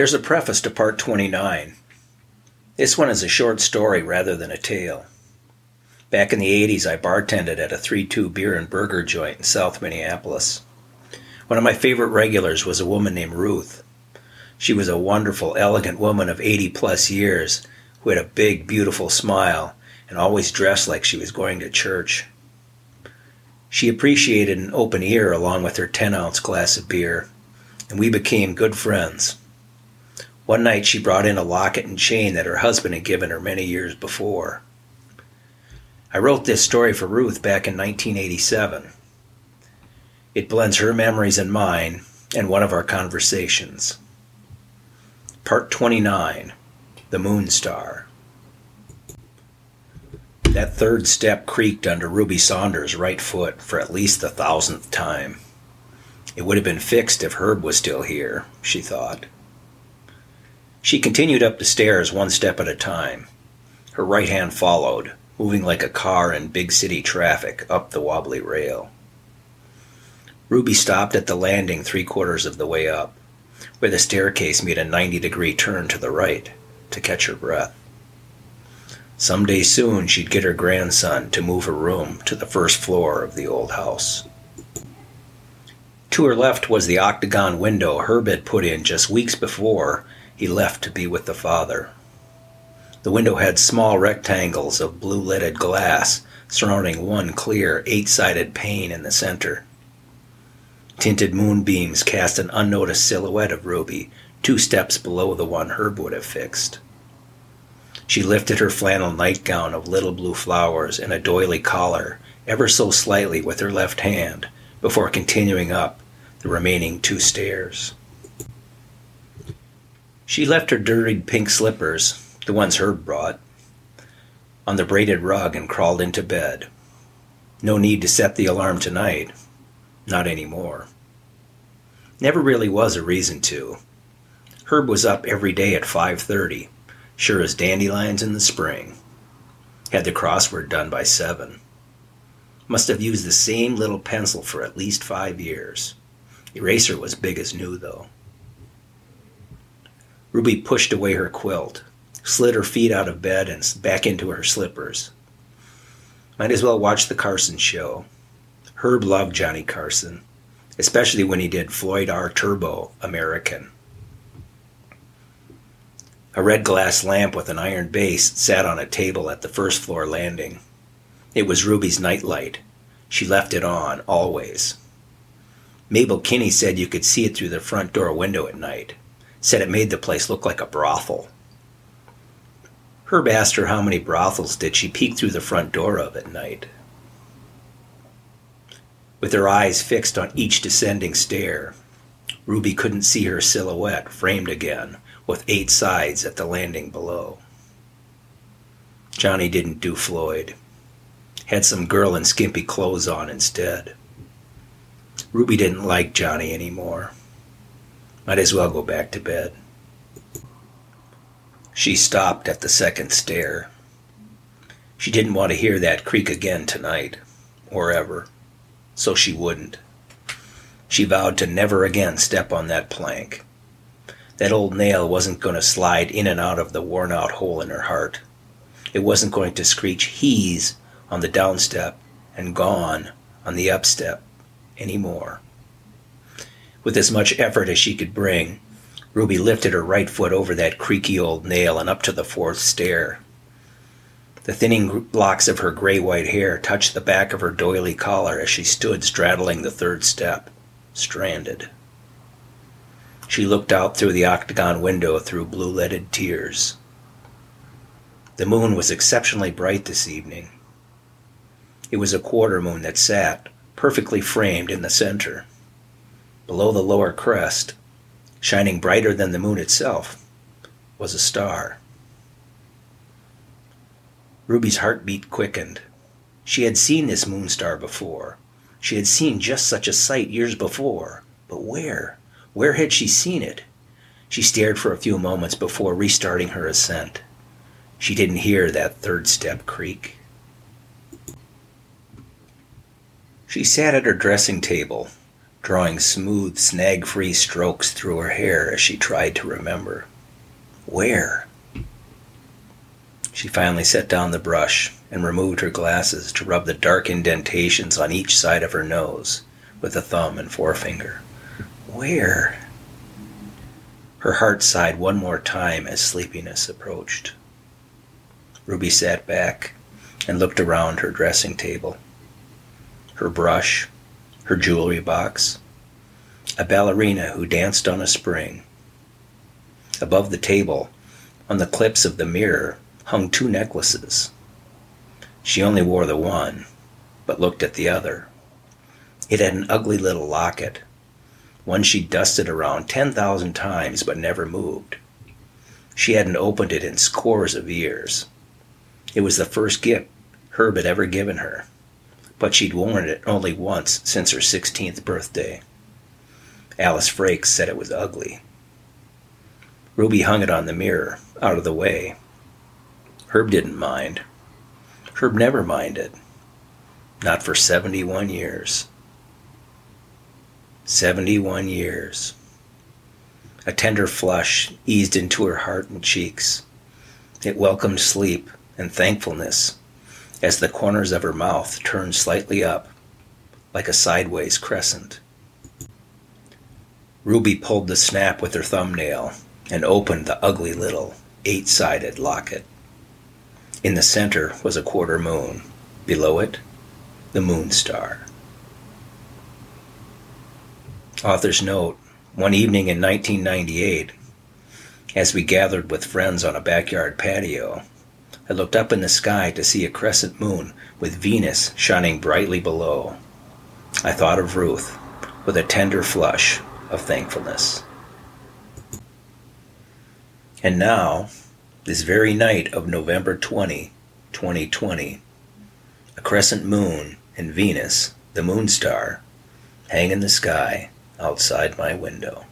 There's a preface to part 29. This one is a short story rather than a tale. Back in the 80s, I bartended at a 3 2 beer and burger joint in South Minneapolis. One of my favorite regulars was a woman named Ruth. She was a wonderful, elegant woman of 80 plus years who had a big, beautiful smile and always dressed like she was going to church. She appreciated an open ear along with her 10 ounce glass of beer, and we became good friends. One night she brought in a locket and chain that her husband had given her many years before. I wrote this story for Ruth back in 1987. It blends her memories and mine and one of our conversations. Part 29 The Moon Star. That third step creaked under Ruby Saunders' right foot for at least the thousandth time. It would have been fixed if Herb was still here, she thought. She continued up the stairs one step at a time. Her right hand followed, moving like a car in big city traffic up the wobbly rail. Ruby stopped at the landing three quarters of the way up, where the staircase made a 90 degree turn to the right, to catch her breath. Some day soon she'd get her grandson to move her room to the first floor of the old house. To her left was the octagon window Herb had put in just weeks before he left to be with the Father. The window had small rectangles of blue leaded glass surrounding one clear, eight sided pane in the center. Tinted moonbeams cast an unnoticed silhouette of Ruby two steps below the one Herb would have fixed. She lifted her flannel nightgown of little blue flowers and a doily collar ever so slightly with her left hand before continuing up the remaining two stairs. She left her dirtied pink slippers, the ones Herb brought, on the braided rug and crawled into bed. No need to set the alarm tonight. Not anymore. Never really was a reason to. Herb was up every day at 5:30, sure as dandelions in the spring. Had the crossword done by 7. Must have used the same little pencil for at least 5 years. Eraser was big as new though. Ruby pushed away her quilt, slid her feet out of bed, and back into her slippers. Might as well watch the Carson show. Herb loved Johnny Carson, especially when he did Floyd R. Turbo American. A red glass lamp with an iron base sat on a table at the first floor landing. It was Ruby's nightlight. She left it on, always. Mabel Kinney said you could see it through the front door window at night said it made the place look like a brothel. Herb asked her how many brothels did she peek through the front door of at night. With her eyes fixed on each descending stair, Ruby couldn't see her silhouette framed again with eight sides at the landing below. Johnny didn't do Floyd. Had some girl in skimpy clothes on instead. Ruby didn't like Johnny anymore. Might as well go back to bed. She stopped at the second stair. She didn't want to hear that creak again tonight, or ever, so she wouldn't. She vowed to never again step on that plank. That old nail wasn't going to slide in and out of the worn out hole in her heart. It wasn't going to screech he's on the downstep and gone on the upstep anymore. With as much effort as she could bring, Ruby lifted her right foot over that creaky old nail and up to the fourth stair. The thinning locks of her gray white hair touched the back of her doily collar as she stood straddling the third step, stranded. She looked out through the octagon window through blue leaded tears. The moon was exceptionally bright this evening. It was a quarter moon that sat, perfectly framed, in the center below the lower crest, shining brighter than the moon itself, was a star. Ruby's heartbeat quickened. She had seen this moon star before. She had seen just such a sight years before. But where? Where had she seen it? She stared for a few moments before restarting her ascent. She didn't hear that third step creak. She sat at her dressing table, drawing smooth, snag free strokes through her hair as she tried to remember. Where? She finally set down the brush and removed her glasses to rub the dark indentations on each side of her nose with a thumb and forefinger. Where? Her heart sighed one more time as sleepiness approached. Ruby sat back and looked around her dressing table. Her brush, her jewelry box, a ballerina who danced on a spring. Above the table, on the clips of the mirror, hung two necklaces. She only wore the one, but looked at the other. It had an ugly little locket one she'd dusted around 10,000 times but never moved. She hadn't opened it in scores of years. It was the first gift Herb had ever given her, but she'd worn it only once since her 16th birthday. Alice Frakes said it was ugly. Ruby hung it on the mirror, out of the way. Herb didn't mind. Herb never minded. Not for 71 years. 71 years. A tender flush eased into her heart and cheeks. It welcomed sleep and thankfulness as the corners of her mouth turned slightly up, like a sideways crescent. Ruby pulled the snap with her thumbnail and opened the ugly little eight sided locket. In the center was a quarter moon. Below it, the moon star. Author's note One evening in 1998, as we gathered with friends on a backyard patio, I looked up in the sky to see a crescent moon with Venus shining brightly below. I thought of Ruth with a tender flush of thankfulness. And now, this very night of November 20, 2020, a crescent moon and Venus, the moon star, hang in the sky outside my window.